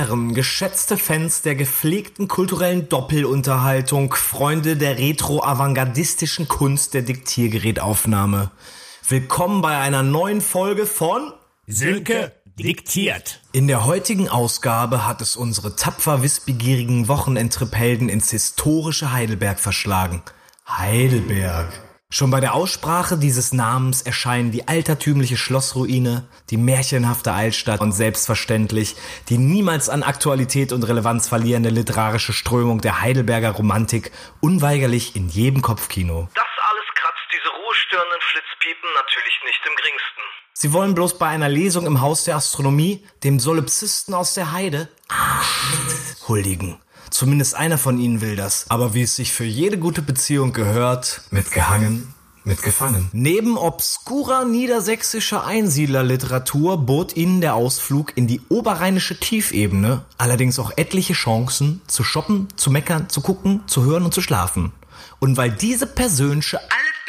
Herren, geschätzte Fans der gepflegten kulturellen Doppelunterhaltung, Freunde der retro-avantgardistischen Kunst der Diktiergerätaufnahme. Willkommen bei einer neuen Folge von Silke diktiert. In der heutigen Ausgabe hat es unsere tapfer wissbegierigen Wochenendtriphelden ins historische Heidelberg verschlagen. Heidelberg. Schon bei der Aussprache dieses Namens erscheinen die altertümliche Schlossruine, die märchenhafte Altstadt und selbstverständlich die niemals an Aktualität und Relevanz verlierende literarische Strömung der Heidelberger Romantik unweigerlich in jedem Kopfkino. Das alles kratzt diese ruhestörenden Flitzpiepen natürlich nicht im geringsten. Sie wollen bloß bei einer Lesung im Haus der Astronomie dem Solipsisten aus der Heide ah, huldigen. Zumindest einer von ihnen will das. Aber wie es sich für jede gute Beziehung gehört, mitgehangen, mitgefangen. Neben obskurer niedersächsischer Einsiedlerliteratur bot ihnen der Ausflug in die oberrheinische Tiefebene allerdings auch etliche Chancen, zu shoppen, zu meckern, zu gucken, zu hören und zu schlafen. Und weil diese persönliche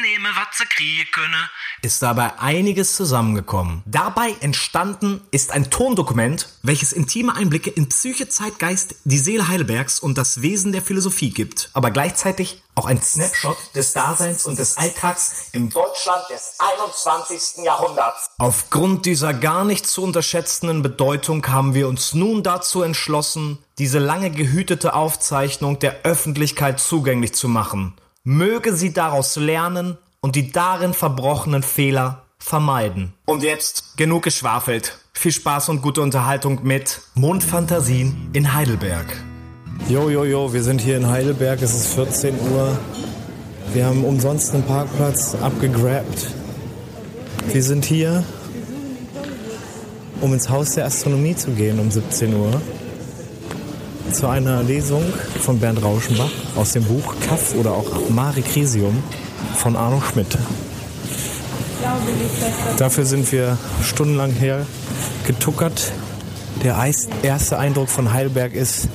Altnehme, was sie kriegen könne, ist dabei einiges zusammengekommen. Dabei entstanden ist ein Tondokument, welches intime Einblicke in Psyche, Zeitgeist, die Seele Heidelbergs und das Wesen der Philosophie gibt, aber gleichzeitig auch ein Snapshot des Daseins und des Alltags im Deutschland des 21. Jahrhunderts. Aufgrund dieser gar nicht zu unterschätzenden Bedeutung haben wir uns nun dazu entschlossen, diese lange gehütete Aufzeichnung der Öffentlichkeit zugänglich zu machen. Möge sie daraus lernen und die darin verbrochenen Fehler vermeiden. Und jetzt genug geschwafelt. Viel Spaß und gute Unterhaltung mit Mondfantasien in Heidelberg. Jo, jo, jo, wir sind hier in Heidelberg, es ist 14 Uhr. Wir haben umsonst einen Parkplatz abgegrabt. Wir sind hier, um ins Haus der Astronomie zu gehen um 17 Uhr. Zu einer Lesung von Bernd Rauschenbach aus dem Buch Kaff oder auch Mare Crisium von Arno Schmidt. Dafür sind wir stundenlang her getuckert. Der erste Eindruck von Heidelberg ist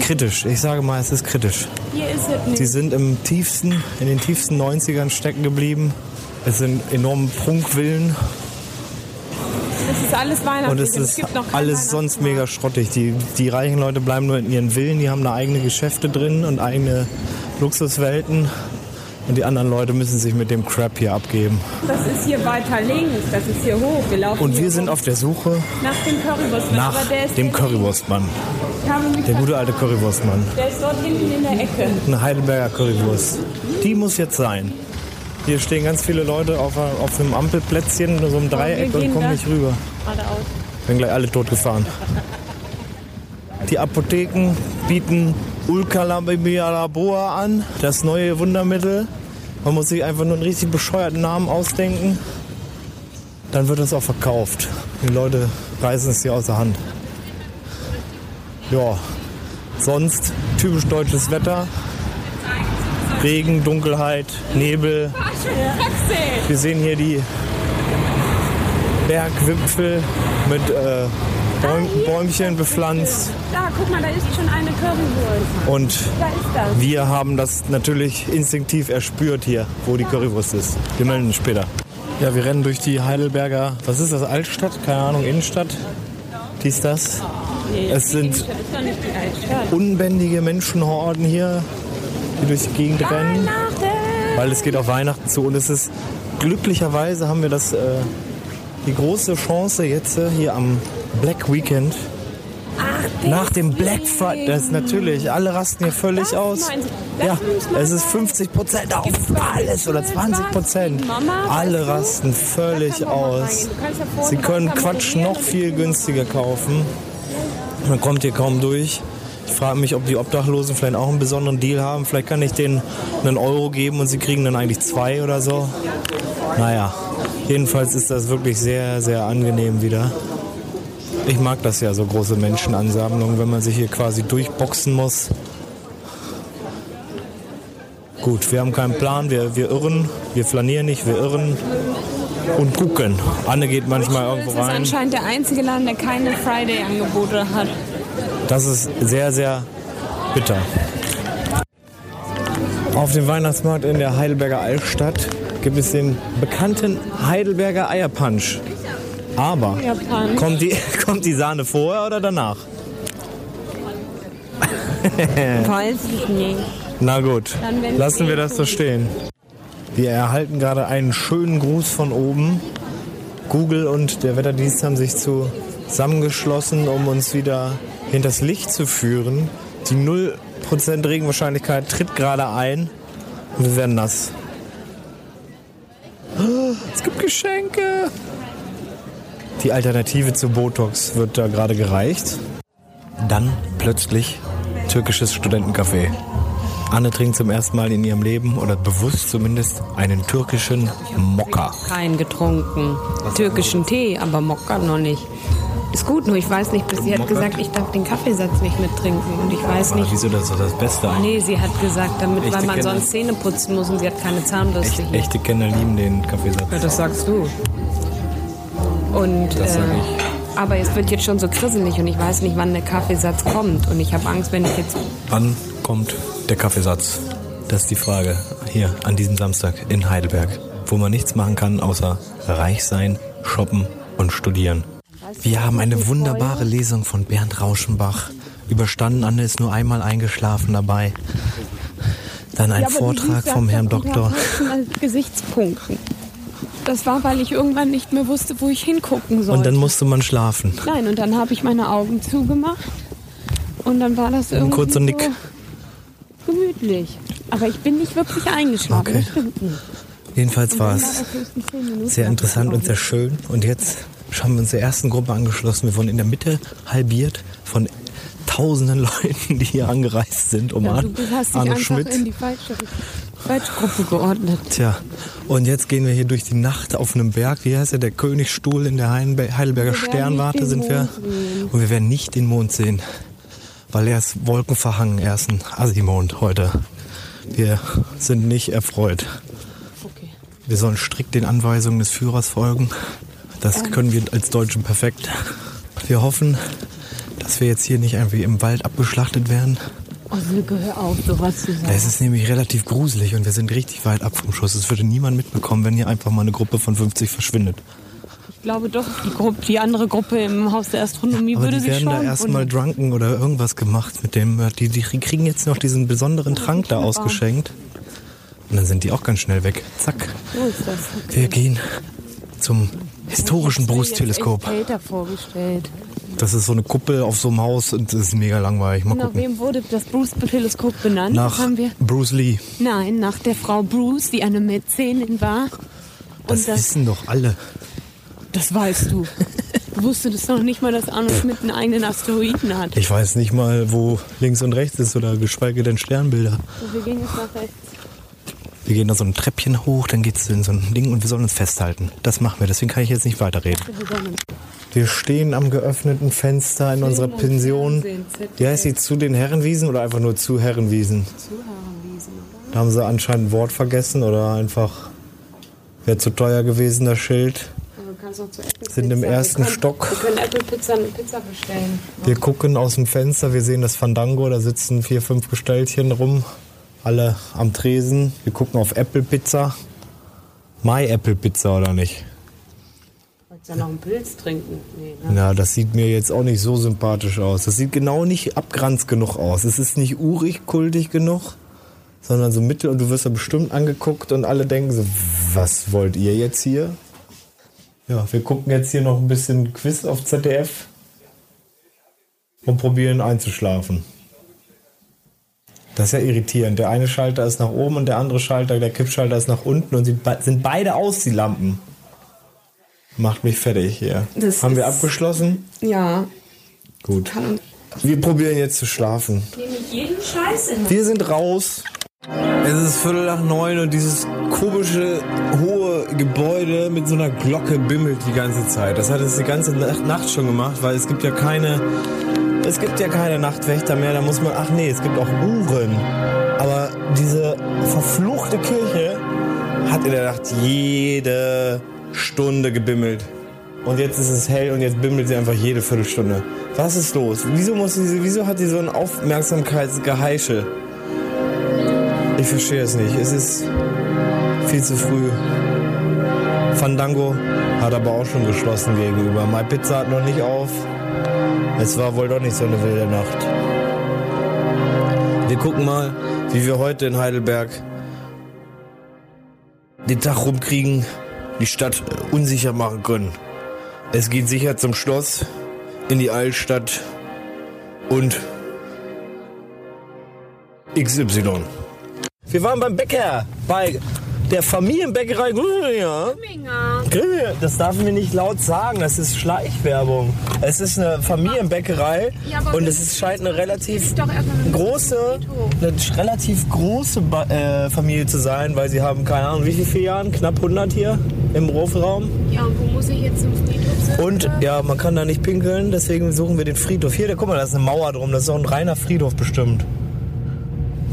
kritisch. Ich sage mal, es ist kritisch. Hier ist es nicht. Sie sind im tiefsten, in den tiefsten 90ern stecken geblieben. Es sind enorme Prunkvillen Es ist alles weihnachtlich. und es ist gibt noch kein alles sonst mega schrottig. Die, die reichen Leute bleiben nur in ihren Villen, die haben da eigene Geschäfte drin und eigene Luxuswelten. Und die anderen Leute müssen sich mit dem Crap hier abgeben. Das ist hier weiter links, das ist hier hoch. Wir laufen Und wir sind auf der Suche nach dem Currywurstmann. nach ist dem Currywurstmann. Der gute alte Currywurstmann. Der ist dort hinten in der Ecke. Eine Heidelberger Currywurst. Die muss jetzt sein. Hier stehen ganz viele Leute auf, auf einem Ampelplätzchen, so einem Dreieck und kommen nicht rüber. Geradeaus. Werden gleich alle totgefahren. Die Apotheken bieten Ulcalabialaboa an, das neue Wundermittel. Man muss sich einfach nur einen richtig bescheuerten Namen ausdenken. Dann wird es auch verkauft. Die Leute reißen es hier aus der Hand. Ja, sonst typisch deutsches Wetter. Regen, Dunkelheit, Nebel. Wir sehen hier die Bergwipfel mit äh, Bäum Bäumchen bepflanzt. Da, guck mal, da ist schon eine Currywurst. Und wir haben das natürlich instinktiv erspürt hier, wo die Currywurst ist. Wir melden uns später. Ja, wir rennen durch die Heidelberger, was ist das, Altstadt? Keine Ahnung, Innenstadt? Dies, das. Es sind unbändige Menschenhorden hier, die durch die Gegend rennen. Weil es geht auf Weihnachten zu und es ist glücklicherweise haben wir das äh, die große Chance jetzt äh, hier am Black Weekend nach dem Black Friday, das ist natürlich, alle rasten hier völlig Das aus. Ja, es ist sagen. 50 Prozent auf Gibt's bei alles oder 20 Prozent. Alle rasten völlig aus. Sie können Quatsch noch viel günstiger kaufen. Man kommt hier kaum durch. Ich frage mich, ob die Obdachlosen vielleicht auch einen besonderen Deal haben. Vielleicht kann ich denen einen Euro geben und sie kriegen dann eigentlich zwei oder so. Naja, jedenfalls ist das wirklich sehr, sehr angenehm wieder. Ich mag das ja, so große Menschenansammlungen, wenn man sich hier quasi durchboxen muss. Gut, wir haben keinen Plan, wir, wir irren, wir flanieren nicht, wir irren und gucken. Anne geht manchmal irgendwo Das ist rein. anscheinend der einzige Laden, der keine Friday-Angebote hat. Das ist sehr, sehr bitter. Auf dem Weihnachtsmarkt in der Heidelberger Altstadt gibt es den bekannten Heidelberger Eierpunch. Aber Japanisch. kommt die, kommt die Sahne vorher oder danach? Weiß ich nicht. Na gut, lassen wir das so stehen. Wir erhalten gerade einen schönen Gruß von oben. Google und der Wetterdienst haben sich zusammengeschlossen, um uns wieder hinters Licht zu führen. Die 0% Regenwahrscheinlichkeit tritt gerade ein und wir werden nass. Es gibt Geschenke. Die Alternative zu Botox wird da gerade gereicht. Dann plötzlich türkisches Studentencafé. Anne trinkt zum ersten Mal in ihrem Leben oder bewusst zumindest einen türkischen Mokka. Keinen getrunken. Türkischen Tee, aber Mokka noch nicht. Ist gut, nur ich weiß nicht, sie hat gesagt, ich darf den Kaffeesatz nicht mittrinken. Und ich weiß nicht. Wieso das ist doch das Beste eigentlich? Nee, sie hat gesagt, damit, weil man sonst Zähne putzen muss und sie hat keine Zahnbürste Echt, hier. echte Kenner lieben den Kaffeesatz. Ja, das sagst du. Und Das sag äh, aber es wird jetzt schon so krisselig und ich weiß nicht, wann der Kaffeesatz kommt. Und ich habe Angst, wenn ich jetzt Wann kommt der Kaffeesatz? Das ist die Frage hier an diesem Samstag in Heidelberg, wo man nichts machen kann, außer reich sein, shoppen und studieren. Wir haben eine wunderbare Lesung von Bernd Rauschenbach. Überstanden, Anne ist nur einmal eingeschlafen dabei. Dann ein Vortrag vom Herrn Doktor. Gesichtspunkten. Das war, weil ich irgendwann nicht mehr wusste, wo ich hingucken sollte. Und dann musste man schlafen. Nein, und dann habe ich meine Augen zugemacht. Und dann war das irgendwie kurzer Nick. so gemütlich. Aber ich bin nicht wirklich eingeschlafen. Okay. Jedenfalls war es sehr interessant und sehr schön. Und jetzt haben wir uns der ersten Gruppe angeschlossen. Wir wurden in der Mitte halbiert von tausenden Leuten, die hier angereist sind, um Ja, du hast dich Arne einfach Schmidt. in die falsche, falsche Gruppe geordnet. Tja, und jetzt gehen wir hier durch die Nacht auf einem Berg. Wie heißt der? Der Königsstuhl in der Heidelbe- Heidelberger Sternwarte sind wir. Und wir werden nicht den Mond sehen, weil er ist wolkenverhangen. Er ist ein Assimond heute. Wir sind nicht erfreut. Okay. Wir sollen strikt den Anweisungen des Führers folgen. Das können wir als Deutschen perfekt. Wir hoffen, dass wir jetzt hier nicht irgendwie im Wald abgeschlachtet werden. Oh, Silke, hör auf, sowas zu sagen. Es ist nämlich relativ gruselig und wir sind richtig weit ab vom Schuss. Es würde niemand mitbekommen, wenn hier einfach mal eine Gruppe von 50 verschwindet. Ich glaube doch, die, Gruppe, die andere Gruppe im Haus der Astronomie Aber würde die sich werden schon da erstmal drunken oder irgendwas gemacht mit dem. Die, die kriegen jetzt noch diesen besonderen Trank da ausgeschenkt. Und dann sind die auch ganz schnell weg. Zack. So ist das. Wir gehen zum historischen Hater vorgestellt. Das ist so eine Kuppel auf so einem Haus und das ist mega langweilig. Mal Nach gucken. wem wurde das Bruce-Teleskop benannt? Nach haben wir? Bruce Lee. Nein, nach der Frau Bruce, die eine Mäzenin war. Das, Und das, wissen doch alle. das weißt du. Du wusstest doch nicht mal, dass Arnold Schmidt einen eigenen Asteroiden hat. Ich weiß nicht mal, wo links und rechts ist oder geschweige denn Sternbilder. So, wir gehen jetzt nach rechts. Wir gehen da so ein Treppchen hoch, dann geht's in so ein Ding und wir sollen uns festhalten. Das machen wir, deswegen kann ich jetzt nicht weiterreden. Wir stehen am geöffneten Fenster in unserer Pension. Wie heißt die zu den Herrenwiesen oder einfach nur zu Herrenwiesen? Da haben sie anscheinend ein Wort vergessen oder einfach wäre zu teuer gewesen, das Schild. Zu Sind im ersten wir können, Stock. Wir können Apple Pizza Pizza bestellen. Wir gucken aus dem Fenster, wir sehen das Fandango, da sitzen vier, fünf Gestellchen rum, alle am Tresen. Wir gucken auf Apple Pizza. My Apple Pizza oder nicht? Wolltest du noch einen Pilz trinken? Nee, ne? Na, das sieht mir jetzt auch nicht so sympathisch aus. Das sieht genau nicht abgranzt genug aus. Es ist nicht urig, kultig genug, sondern so mittel und du wirst da bestimmt angeguckt und alle denken so, was wollt ihr jetzt hier? Ja, wir gucken jetzt hier noch ein bisschen Quiz auf ZDF und probieren einzuschlafen. Das ist ja irritierend. Der eine Schalter ist nach oben und der andere Schalter, der Kippschalter ist nach unten und sie sind beide aus, die Lampen. Macht mich fertig hier. Das Haben wir abgeschlossen? Ja. Gut. Wir probieren jetzt zu schlafen. Nehme ich jeden Scheiß in Wir sind raus. Es ist Viertel nach neun und dieses komische, hohe Gebäude mit so einer Glocke bimmelt die ganze Zeit. Das hat es die ganze Nacht Nacht schon gemacht, weil es gibt ja keine, es gibt ja keine Nachtwächter mehr. Da muss man, ach nee, es gibt auch Uhren. Aber diese verfluchte Kirche hat in der Nacht jede Stunde gebimmelt. Und jetzt ist es hell und jetzt bimmelt sie einfach jede Viertelstunde. Was ist los? Wieso, muss sie, wieso hat sie so ein Aufmerksamkeitsgeheischel? Ich verstehe es nicht. Es ist viel zu früh. Fandango hat aber auch schon geschlossen gegenüber. My Pizza hat noch nicht auf. Es war wohl doch nicht so eine wilde Nacht. Wir gucken mal, wie wir heute in Heidelberg den Tag rumkriegen, die Stadt unsicher machen können. Es geht sicher zum Schloss, in die Altstadt und XY. Wir waren beim Bäcker, bei der Familienbäckerei Grüninger. Grüninger. Das darf wir nicht laut sagen, das ist Schleichwerbung. Es ist eine Familienbäckerei Ja, und es ist, scheint eine relativ große, eine relativ große Ba- äh, Familie zu sein, weil sie haben keine Ahnung, wie viele Filialen, knapp 100 hier im Hofraum. Ja, und wo muss ich jetzt zum Friedhof? Und ja, man kann da nicht pinkeln, deswegen suchen wir den Friedhof. Hier, da, guck mal, da ist eine Mauer drum, das ist auch ein reiner Friedhof bestimmt.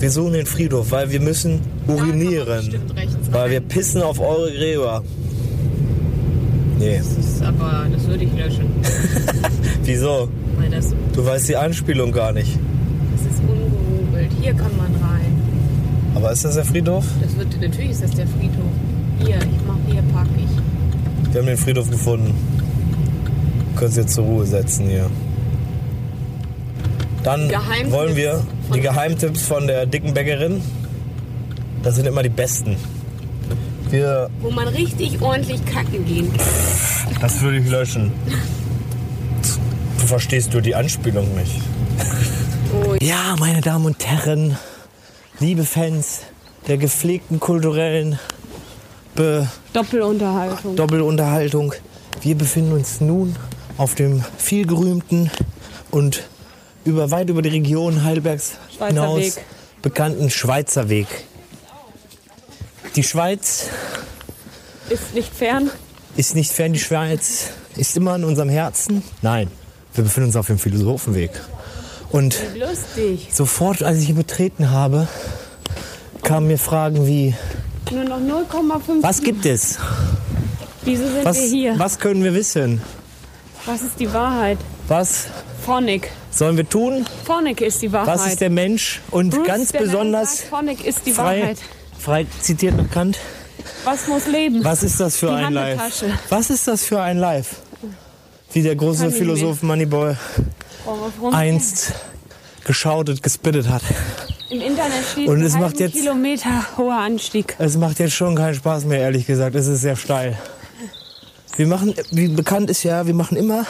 Wir suchen den Friedhof, weil wir müssen urinieren. Weil wir pissen auf eure Gräber. Nee, Das ist aber, das würde ich löschen. wieso? Weil das, Du weißt die Anspielung gar nicht. das ist ungehobelt. Hier kann man rein. Aber ist das der Friedhof? Das wird, natürlich ist das der Friedhof. Hier, ich mach, hier park ich. Wir haben den Friedhof gefunden. Können Sie jetzt zur Ruhe setzen hier. Dann Geheimtipps wollen wir die Geheimtipps von der dicken Bäckerin. Das sind immer die besten. Wir, Wo man richtig ordentlich kacken gehen kann. das würde ich löschen. Du verstehst du die Anspielung nicht. Oh, Ja, meine Damen und Herren, liebe Fans der gepflegten kulturellen Be Doppelunterhaltung. Doppelunterhaltung. Wir befinden uns nun auf dem vielgerühmten und über, weit über die Region Heidelbergs Schweizer hinaus Weg. bekannten Schweizer Weg. Die Schweiz ist nicht fern. ist nicht fern, die Schweiz ist immer in unserem Herzen. Nein, wir befinden uns auf dem Philosophenweg. Und Lustig. sofort, als ich ihn betreten habe, kamen mir Fragen wie, Nur noch 0,5. was gibt es? Wieso sind Was, wir hier? was können wir wissen? Was ist die Wahrheit? Was Phonic. sollen wir tun? Phonic ist die Wahrheit. Was ist der Mensch? Und Bruce ganz besonders Phonic ist die frei, Wahrheit. frei zitiert nach Kant. Was muss leben? Was ist das für Die ein Live? Was ist das für ein Live? Wie der große Philosoph Moneyboy wir rum? einst geschautet, gespittet hat. Im Internet steht Und ein es macht jetzt- Kilometer hoher Anstieg. Es macht jetzt schon keinen Spaß mehr, ehrlich gesagt. Es ist sehr steil. Wir machen, wie bekannt ist ja, wir machen immer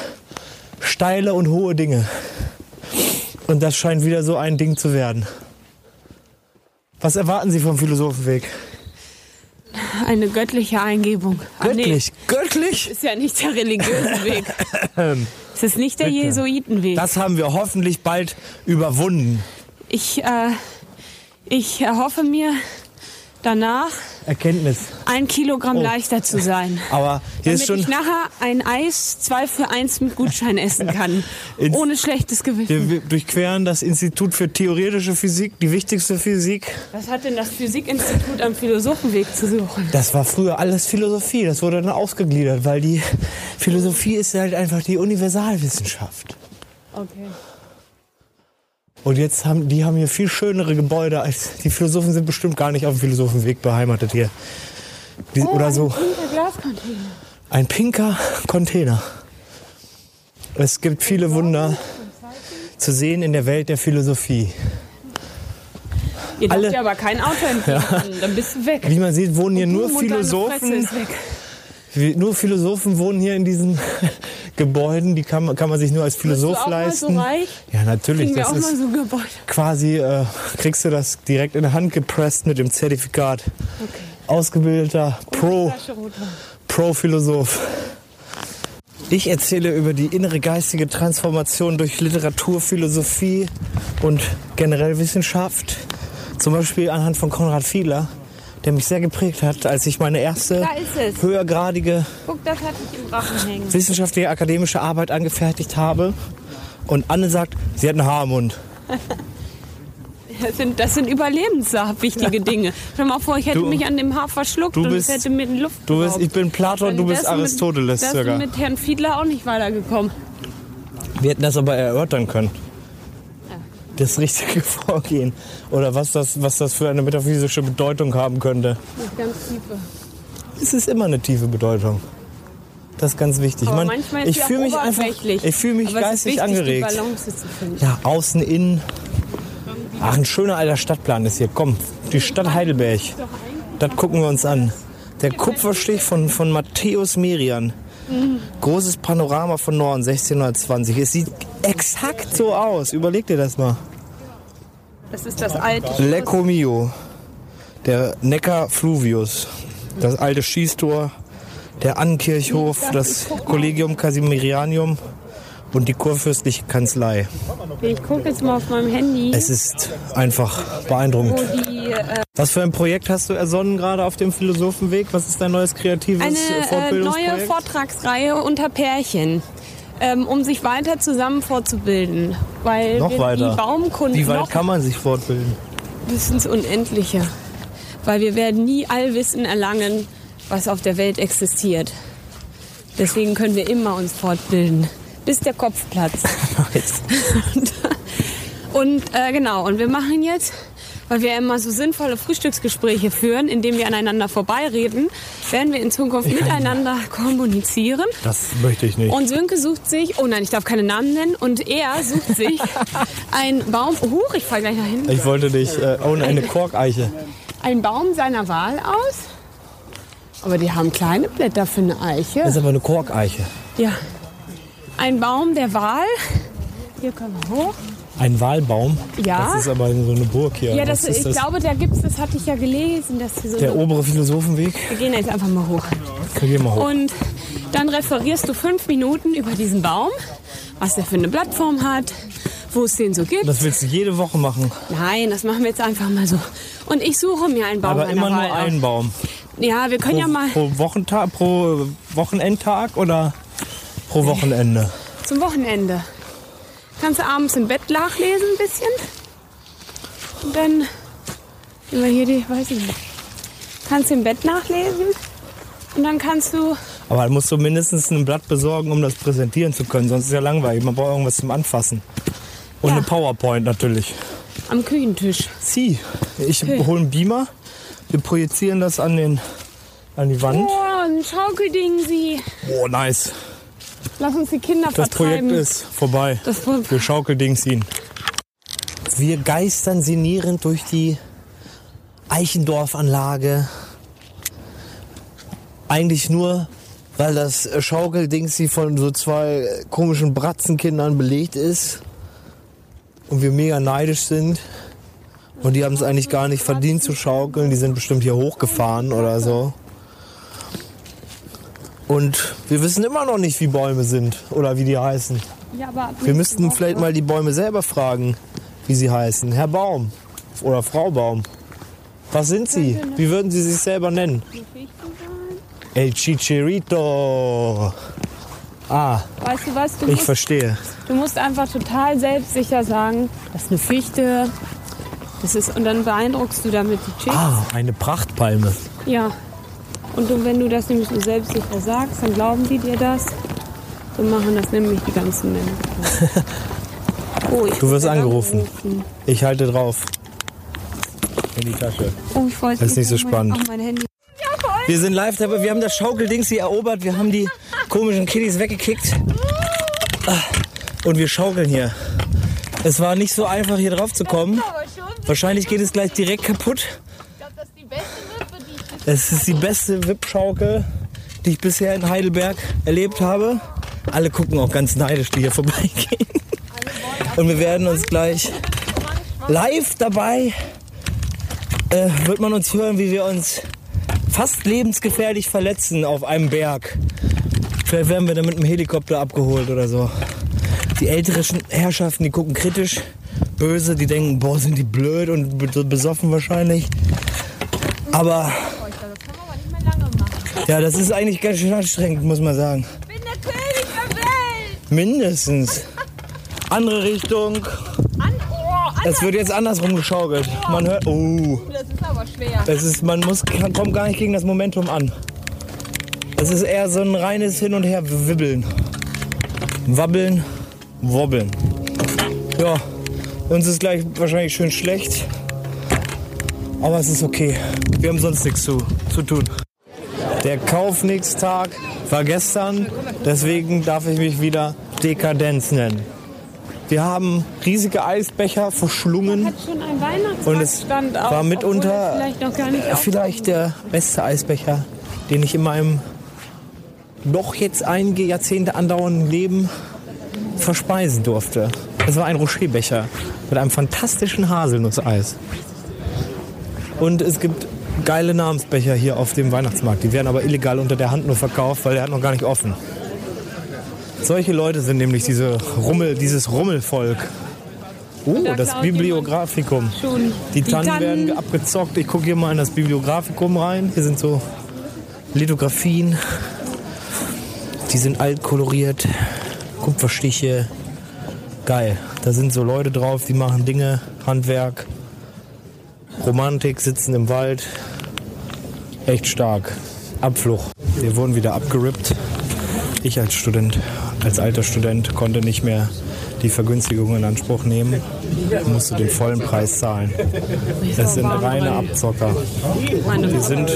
steile und hohe Dinge. Und das scheint wieder so ein Ding zu werden. Was erwarten Sie vom Philosophenweg? Eine göttliche Eingebung. Ah, nee, Göttlich, göttlich? ist ja nicht der religiöse Weg. Es ist nicht der Bitte. Jesuitenweg. Das haben wir hoffentlich bald überwunden. Ich, äh, ich erhoffe mir danach, Erkenntnis. ein Kilogramm Oh. leichter zu sein. Aber hier Damit ist schon, ich nachher ein Eis 2 für 1 mit Gutschein essen kann. Ins- ohne schlechtes Gewissen. wir, wir durchqueren das Institut für theoretische Physik, die wichtigste Physik. Was hat denn das Physikinstitut am Philosophenweg zu suchen? Das war früher alles Philosophie. Das wurde dann ausgegliedert, weil die Philosophie ist halt einfach die Universalwissenschaft. Okay. Und jetzt haben die haben hier viel schönere Gebäude als die Philosophen sind bestimmt gar nicht auf dem Philosophenweg beheimatet hier. Die, oder so. Ein Glascontainer. Ein pinker Container. Es gibt viele Wunder zu sehen in der Welt der Philosophie. Ihr Alle- dir aber kein Auto entgegen, dann bist du weg. Wie man sieht, wohnen hier nur Philosophen. Nur Philosophen wohnen hier in diesen Gebäuden. Die kann, man- kann man sich nur als Philosoph Bist du auch mal leisten. so reich? Ja, natürlich. Das auch mal ist so ein Gebäude. quasi, äh, kriegst du das direkt in der Hand gepresst mit dem Zertifikat. Ausgebildeter Pro, Flasche Rotwein. Pro-Philosoph. Ich erzähle über die innere geistige Transformation durch Literatur, Philosophie und generell Wissenschaft. Zum Beispiel anhand von Konrad Fiedler, der mich sehr geprägt hat, als ich meine erste höhergradige Guck, ich wissenschaftliche akademische Arbeit angefertigt habe. Und Anne sagt, sie hat ein Haar im Mund. Das sind, das sind überlebenswichtige Dinge. Stell mal vor, ich hätte Du- mich an dem Haar verschluckt du und bist- es hätte mir den Luft Du bist, ich bin Platon, du bist mit- Aristoteles circa. du mit Herrn Fiedler auch nicht weitergekommen. Wir hätten das aber erörtern können. Das richtige Vorgehen. Oder was das, was das für eine metaphysische Bedeutung haben könnte. Mit ganz tiefe. es ist immer eine tiefe Bedeutung. Das ist ganz wichtig. Man, ich fühle mich einfach, ich fühle mich Aber geistig wichtig, angeregt. Ja, außen, innen. Ach, ein schöner alter Stadtplan ist hier. Komm, die Stadt Heidelberg. Das gucken wir uns an. Der Kupferstich von, von Matthäus Merian. Großes Panorama von Norden, 1620. Es sieht exakt so aus. Überleg dir das mal. Das ist das alte. Lecco Mio. Der Neckar Fluvius. Das alte Schießtor. Der Annenkirchhof. Das Collegium Casimirianium. Und die kurfürstliche Kanzlei. Ich gucke jetzt mal auf meinem Handy, Es ist einfach beeindruckend. die äh, Was für ein Projekt hast du ersonnen gerade auf dem Philosophenweg? Was ist dein neues kreatives eine äh, äh, neue Fortbildungsprojekt? Vortragsreihe unter Pärchen. Ähm, um sich weiter zusammen fortzubilden. Weil Noch wir weiter. die Baumkunde Wie weit kann man sich fortbilden? bis ins Unendliche. Weil wir werden nie Allwissen erlangen, was auf der Welt existiert. Deswegen können wir immer uns fortbilden, bis der Kopf platzt. und äh, genau, und wir machen jetzt, weil wir immer so sinnvolle Frühstücksgespräche führen, indem wir aneinander vorbeireden, werden wir in Zukunft miteinander kommunizieren. Das möchte ich nicht. Und Sönke sucht sich, oh nein, ich darf keine Namen nennen, und er sucht sich einen Baum, huch, ich fall gleich nach hinten, Ich wollte dich äh, ohne eine Korkeiche. einen Baum seiner Wahl aus. Aber die haben kleine Blätter für eine Eiche. Das ist aber eine Korkeiche. Ja. Ein Baum der Wahl. Hier können wir hoch. Ein Wahlbaum. Ja. Das ist aber so eine Burg hier. Ja, das, ich das? glaube, da gibt's, das hatte ich ja gelesen, dass so. Der obere Philosophenweg. wir gehen jetzt einfach mal hoch. Wir gehen mal hoch. Und dann referierst du fünf Minuten über diesen Baum, was der für eine Plattform hat, wo es den so gibt. Das willst du jede Woche machen. Nein, das machen wir jetzt einfach mal so. Und ich suche mir einen Baum aber immer nur Wahl einen Baum. Ja, wir können Pro, ja mal pro Wochentag, pro Wochenendtag oder pro Wochenende? zum Wochenende. Kannst du abends im Bett nachlesen ein bisschen. Und dann wir hier die, weiß ich nicht. Kannst du im Bett nachlesen. Und dann kannst du, Aber du musst du mindestens ein Blatt besorgen, um das präsentieren zu können. Sonst ist es ja langweilig. Man braucht irgendwas zum Anfassen. Und Ja. eine PowerPoint natürlich. am Küchentisch. Sie, ich hole einen Beamer. Wir projizieren das an, den, an die Wand. Oh, ein Schaukelding, sie. Oh, nice. Lass uns die Kinder Das Projekt vertreiben. ist vorbei. Das Wir Schaukeldings ihn. Wir geistern sinnierend durch die Eichendorfanlage. Eigentlich nur, weil das Schaukeldings sie von so zwei komischen Bratzenkindern belegt ist. Und wir mega neidisch sind. Und die haben es eigentlich gar nicht verdient zu schaukeln. Die sind bestimmt hier hochgefahren oder so. Und wir wissen immer noch nicht, wie Bäume sind oder wie die heißen. Ja, aber ab Wir müssten vielleicht mal die Bäume selber fragen, wie sie heißen. Herr Baum oder Frau Baum. Was sind Sie? Wie würden Sie sich selber nennen? El Chicharito. Ah, Weißt du was? Du ich musst, verstehe. du musst einfach total selbstsicher sagen, das ist eine Fichte. Das ist, und dann beeindruckst du damit die Chicks. Ah, eine Prachtpalme. Ja. Und du, wenn du das nämlich so selbstsicher sagst, dann glauben die dir das. So machen das nämlich die ganzen Menschen. Oh, ich Du wirst werd angerufen. Ich halte drauf. In die Tasche. Oh, ich weiß Das ist nicht so spannend. Ach, mein Handy. Wir sind live dabei. Wir haben das Schaukeldings hier erobert. Wir haben die komischen Kiddies weggekickt. Ah, Und wir schaukeln hier. Es war nicht so einfach hier drauf zu kommen. Wahrscheinlich geht es gleich direkt kaputt. Es ist die beste Wippschaukel, die ich bisher in Heidelberg erlebt habe. Alle gucken auch ganz neidisch, die hier vorbeigehen. Und wir werden uns gleich live dabei, äh, wird man uns hören, wie wir uns fast lebensgefährlich verletzen auf einem Berg. Vielleicht werden wir dann mit einem Helikopter abgeholt oder so. Die älteren Herrschaften, die gucken kritisch, böse, die denken, boah, sind die blöd und be- besoffen wahrscheinlich. Aber ja, das ist eigentlich ganz schön anstrengend, muss man sagen. Ich bin der König der Welt. Mindestens. Andere Richtung. An oh, Es wird jetzt andersrum geschaukelt. Man hört. Oh. das ist aber schwer. Es ist, man muss, kann, kommt gar nicht gegen das Momentum an. Es ist eher so ein reines Hin und Her wibbeln. Wabbeln, wobbeln. Ja, uns ist gleich wahrscheinlich schön schlecht. Aber es ist okay. Wir haben sonst nichts zu, zu tun. Der Kaufnix-Tag war gestern, deswegen darf ich mich wieder Dekadenz nennen. Wir haben riesige Eisbecher verschlungen Hat schon ein und es war mitunter vielleicht der beste Eisbecher, den ich in meinem doch jetzt einige Jahrzehnte andauernden Leben verspeisen durfte. Es war ein Rocherbecher mit einem fantastischen Haselnusseis. Und es gibt geile Namensbecher hier auf dem Weihnachtsmarkt. Die werden aber illegal unter der Hand nur verkauft, weil der hat noch gar nicht offen. Solche Leute sind nämlich diese Rummel, dieses Rummelvolk. Oh, da das Bibliografikum. Schon. Die Tannen Tannen- werden abgezockt. Ich gucke hier mal in das Bibliografikum rein. Hier sind so Lithografien. Die sind alt koloriert. Kupferstiche. Geil. Da sind so Leute drauf, die machen Dinge, Handwerk, Romantik, sitzen im Wald. Echt stark. Abfluch. Wir wurden wieder abgerippt. Ich als Student, als alter Student, konnte nicht mehr die Vergünstigung in Anspruch nehmen. Musste den vollen Preis zahlen. Das sind reine Abzocker. Wir sind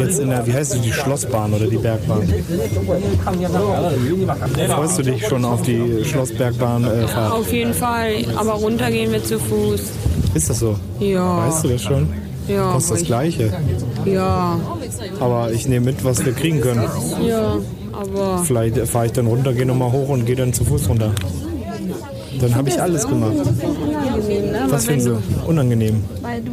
jetzt in der, wie heißt die, die Schlossbahn oder die Bergbahn? Freust du dich schon auf die Schlossbergbahn äh, Fahrt? Auf jeden Fall, aber runter gehen wir zu Fuß. Ist das so? Ja. Weißt du das schon? Ja, Kostet das ich- Gleiche. Ja, Aber ich nehme mit, was wir kriegen können. ja, aber Vielleicht fahre ich dann runter, gehe nochmal hoch und gehe dann zu Fuß runter. Dann habe ich alles gemacht. unangenehm, ne? Was findest du unangenehm? weil du,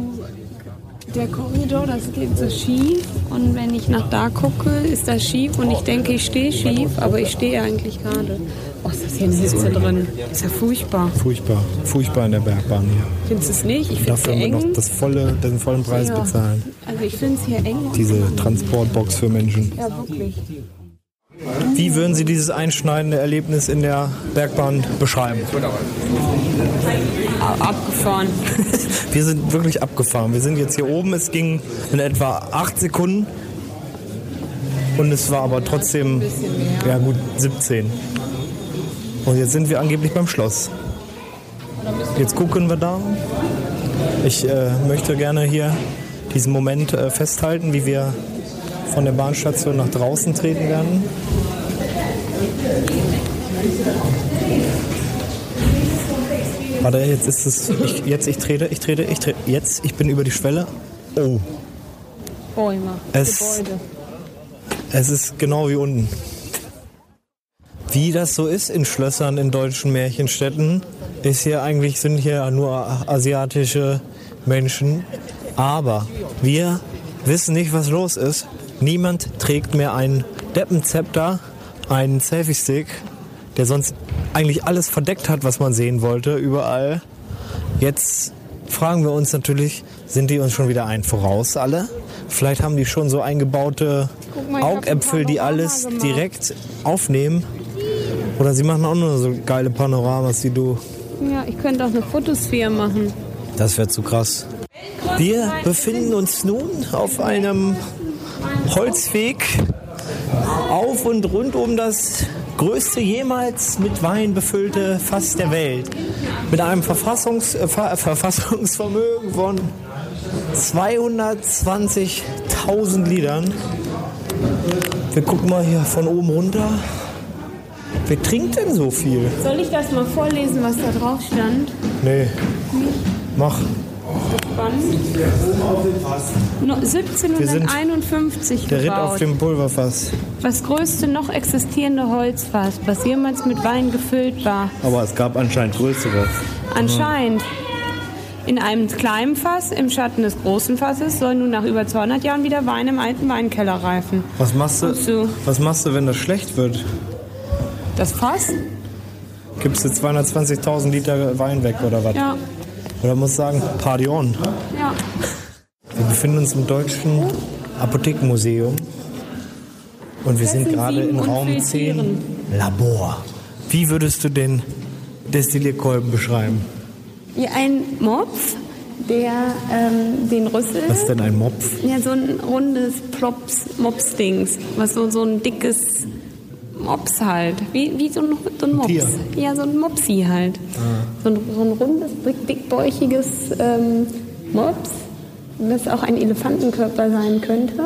der Korridor, das geht so schief und wenn ich nach da gucke, ist das schief und ich denke, ich stehe schief, aber ich stehe eigentlich gerade. Oh, ist das hier eine Hitze drin? Ist ja furchtbar. Furchtbar. Furchtbar in der Bergbahn hier. Findest du es nicht? Ich finde es Dafür hier haben wir eng. noch das volle, den vollen Preis Ja. bezahlen. Also ich finde es hier eng. Diese Transportbox für Menschen. Ja, wirklich. Wie würden Sie dieses einschneidende Erlebnis in der Bergbahn beschreiben? Abgefahren. Wir sind wirklich abgefahren. Wir sind jetzt hier oben. Es ging in etwa acht Sekunden. Und es war aber trotzdem, ja gut, 17. Und jetzt sind wir angeblich beim Schloss. Jetzt gucken wir da. Ich äh, möchte gerne hier diesen Moment äh, festhalten, wie wir von der Bahnstation nach draußen treten werden. Warte, jetzt ist es. Ich, jetzt, ich trete, ich trete, ich trete. Jetzt, ich bin über die Schwelle. Oh, Bäume, Es- Gebäude. es ist genau wie unten. Wie das so ist in Schlössern in deutschen Märchenstädten, ist hier eigentlich, sind hier nur asiatische Menschen. Aber wir wissen nicht, was los ist. Niemand trägt mehr einen Deppenzepter, einen Selfie-Stick, der sonst eigentlich alles verdeckt hat, was man sehen wollte, überall. Jetzt fragen wir uns natürlich, sind die uns schon wieder ein voraus alle? Vielleicht haben die schon so eingebaute mal, Augäpfel, die alles gemacht. direkt aufnehmen. Oder sie machen auch nur so geile Panoramas wie du. Ja, ich könnte auch eine Fotosphäre machen. Das wäre zu krass. Wir befinden uns nun auf einem Holzweg auf und rund um das größte jemals mit Wein befüllte Fass der Welt. Mit einem Verfassungs äh, Ver Verfassungsvermögen von 220.000 Litern. Wir gucken mal hier von oben runter. Wer trinkt denn so viel? Soll ich das mal vorlesen, was da drauf stand? Nee. Mach. Spannend. No, 1751 Der Ritt auf dem Pulverfass. das größte noch existierende Holzfass, was jemals mit Wein gefüllt war. Aber es gab anscheinend größere. Anscheinend. In einem kleinen Fass im Schatten des großen Fasses soll nun nach über 200 Jahren wieder Wein im alten Weinkeller reifen. Was machst du, was machst du wenn das schlecht wird? Das Fass? Gibst du 220.000 Liter Wein weg oder was? Ja. Oder musst sagen, Party on. Ja. Wir befinden uns im Deutschen Apothekenmuseum. Und wir sind Pressen, gerade und Raum filtrieren. 10 Labor. Wie würdest du den Destillierkolben beschreiben? Wie ein Mopf, der ähm, den Rüssel. Was ist denn ein Mopf? Ja, so ein rundes Plops, Mops-Dings. Was so, so ein dickes Mops halt. Wie, wie so ein, so ein Mops. Tier. Ja, so ein Mopsi halt. So, ein, so ein rundes, dick, dickbäuchiges ähm, Mops, das auch ein Elefantenkörper sein könnte.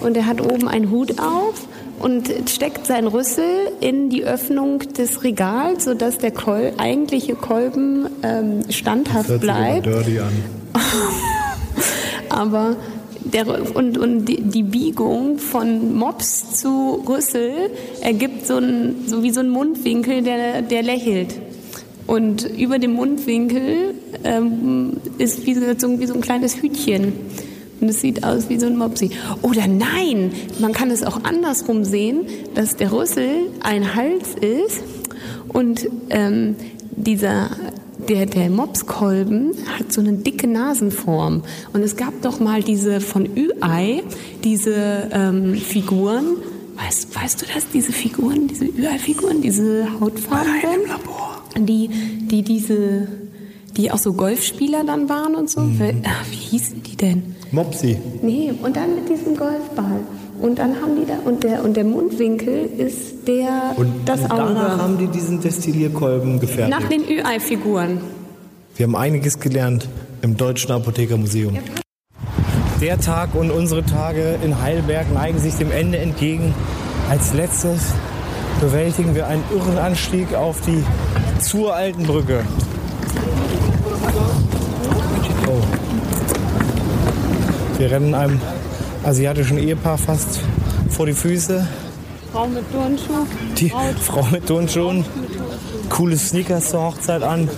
und er hat oben einen Hut auf und steckt seinen Rüssel in die Öffnung des Regals, sodass der Kol eigentliche Kolben ähm, standhaft bleibt. dirty an. Aber der, und, und die, Biegung von Mops zu Rüssel ergibt so, ein, so wie so ein Mundwinkel, der, der lächelt. Und über dem Mundwinkel ähm, ist wie so, wie so ein kleines Hütchen. Und es sieht aus wie so ein Mopsi. Oder nein, man kann es auch andersrum sehen, dass der Rüssel ein Hals ist und ähm, dieser der, der Mopskolben hat so eine dicke Nasenform. Und es gab doch mal diese von Ü-Ei, diese ähm, Figuren. Weißt, weißt du das, diese Figuren, diese Ü-Ei-Figuren, diese Hautfarben? Die, die diese, die auch so Golfspieler dann waren und so. Wel- Ach, wie hießen die denn? Mopsi. Nee, und dann mit diesem Golfball. Und dann haben die da, und der, und der Mundwinkel ist der, Und das danach Auge. haben die diesen Destillierkolben gefertigt. Nach den Ü-Ei-Figuren. Wir haben einiges gelernt im Deutschen Apothekermuseum. Der Tag und unsere Tage in Heidelberg neigen sich dem Ende entgegen. Als letztes bewältigen wir einen irren Anstieg auf die zur alten Brücke. Oh. Wir rennen einem asiatischen Ehepaar fast vor die Füße. Frau mit Turnschuh. Die Frau mit Turnschuhen, coole Sneakers zur Hochzeit an,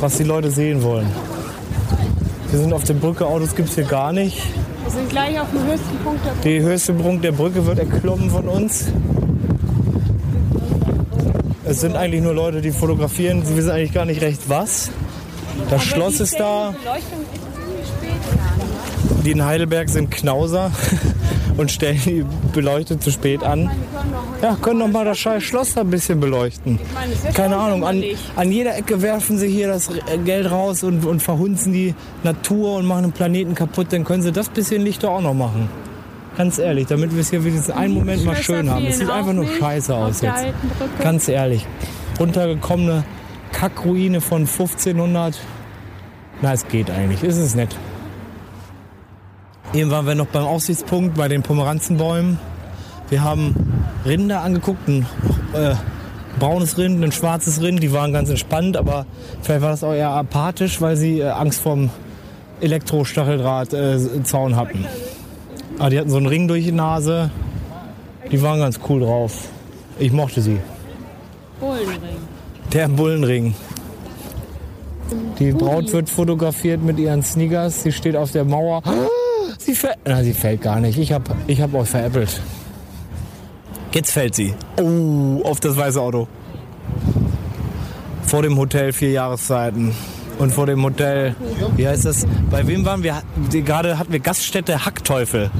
was die Leute sehen wollen. Wir sind auf der Brücke, Autos gibt es hier gar nicht. Wir sind gleich auf dem höchsten Punkt der Brücke. Die höchste Punkt der Brücke wird erklommen von uns. Es sind eigentlich nur Leute, die fotografieren. Sie wissen eigentlich gar nicht recht was. Das Schloss ist da. Die in Heidelberg sind Knauser und stellen die Beleuchtung zu spät an. Ja, können doch mal das scheiß Schloss da ein bisschen beleuchten. Keine Ahnung, an, an jeder Ecke werfen sie hier das Geld raus und, und verhunzen die Natur und machen den Planeten kaputt. Dann können sie das bisschen Licht doch auch noch machen. Ganz ehrlich, damit wir es hier wenigstens einen Moment mal schön haben. Es sieht einfach nur scheiße aus jetzt. Ganz ehrlich. Runtergekommene Kackruine von 1500. Na, es geht eigentlich. Ist es nett. Eben waren wir noch beim Aussichtspunkt bei den Pomeranzenbäumen. Wir haben Rinder angeguckt, ein äh, braunes Rind, ein schwarzes Rind. Die waren ganz entspannt, aber vielleicht war das auch eher apathisch, weil sie äh, Angst vorm Elektrostacheldraht-Zaun hatten. Aber die hatten so einen Ring durch die Nase. Die waren ganz cool drauf. Ich mochte sie. Bullenring. Der Bullenring. Die Braut wird fotografiert mit ihren Sneakers. Sie steht auf der Mauer. Sie fällt. Na, sie fällt gar nicht. Ich hab, ich hab euch veräppelt. Jetzt fällt sie. Oh, auf das weiße Auto. Vor dem Hotel vier Jahreszeiten. Und vor dem Hotel, wie heißt das? Bei wem waren wir? Gerade hatten wir Gaststätte Hackteufel.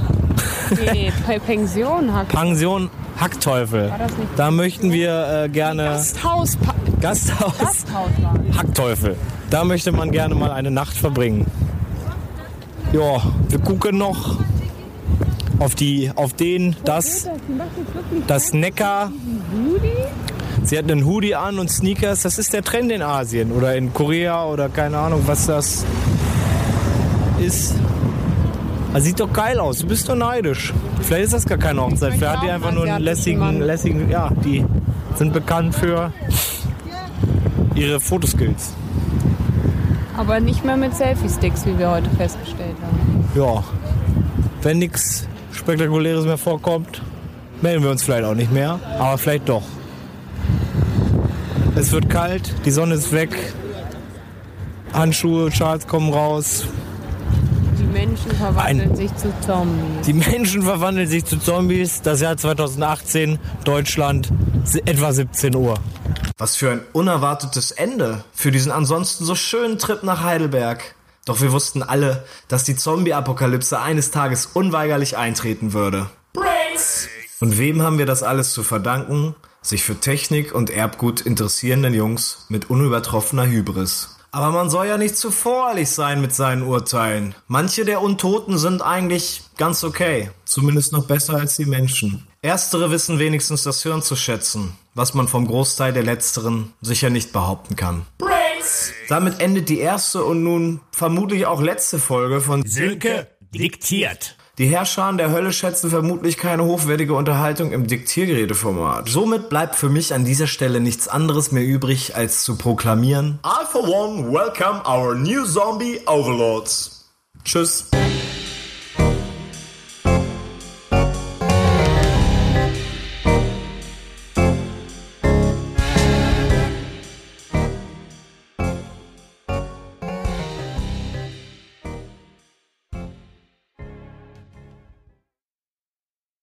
Nee, Pe- Pension hat. Pension Hackteufel. das nicht- Da möchten wir äh, gerne. Gasthaus. Pa- Gasthaus. Gasthaus. Hackteufel. Da möchte man gerne mal eine Nacht verbringen. Ja, wir gucken noch auf die, auf den, das, das Neckar. Sie hat einen Hoodie an und Sneakers. Das ist der Trend in Asien oder in Korea oder keine Ahnung, was das ist. Das sieht doch geil aus. Du bist doch neidisch. Vielleicht ist das gar keine Hochzeit. Vielleicht hat die einfach nur einen lässigen, lässigen, ja, die sind bekannt für ihre Fotoskills. Aber nicht mehr mit Selfie-Sticks, wie wir heute festgestellt haben. Ja, wenn nichts Spektakuläres mehr vorkommt, melden wir uns vielleicht auch nicht mehr, aber vielleicht doch. Es wird kalt, die Sonne ist weg, Handschuhe, Schals kommen raus, Die Menschen verwandeln Ein- sich zu Zombies. die Menschen verwandeln sich zu Zombies. Das Jahr 2018, Deutschland, etwa 17 Uhr. Was für ein unerwartetes Ende für diesen ansonsten so schönen Trip nach Heidelberg. Doch wir wussten alle, dass die Zombie-Apokalypse eines Tages unweigerlich eintreten würde. Und wem haben wir das alles zu verdanken? Sich für Technik und Erbgut interessierenden Jungs mit unübertroffener Hybris. Aber man soll ja nicht zu voreilig sein mit seinen Urteilen. Manche der Untoten sind eigentlich ganz okay. Zumindest noch besser als die Menschen. Erstere wissen wenigstens das Hirn zu schätzen, was man vom Großteil der Letzteren sicher nicht behaupten kann. Damit endet die erste und nun vermutlich auch letzte Folge von Sönke diktiert. Die Die Herrscher der Hölle schätzen vermutlich keine hochwertige Unterhaltung im Diktiergeräteformat. Somit bleibt für mich an dieser Stelle nichts anderes mehr übrig, als zu proklamieren. I for one welcome our new zombie overlords. Tschüss.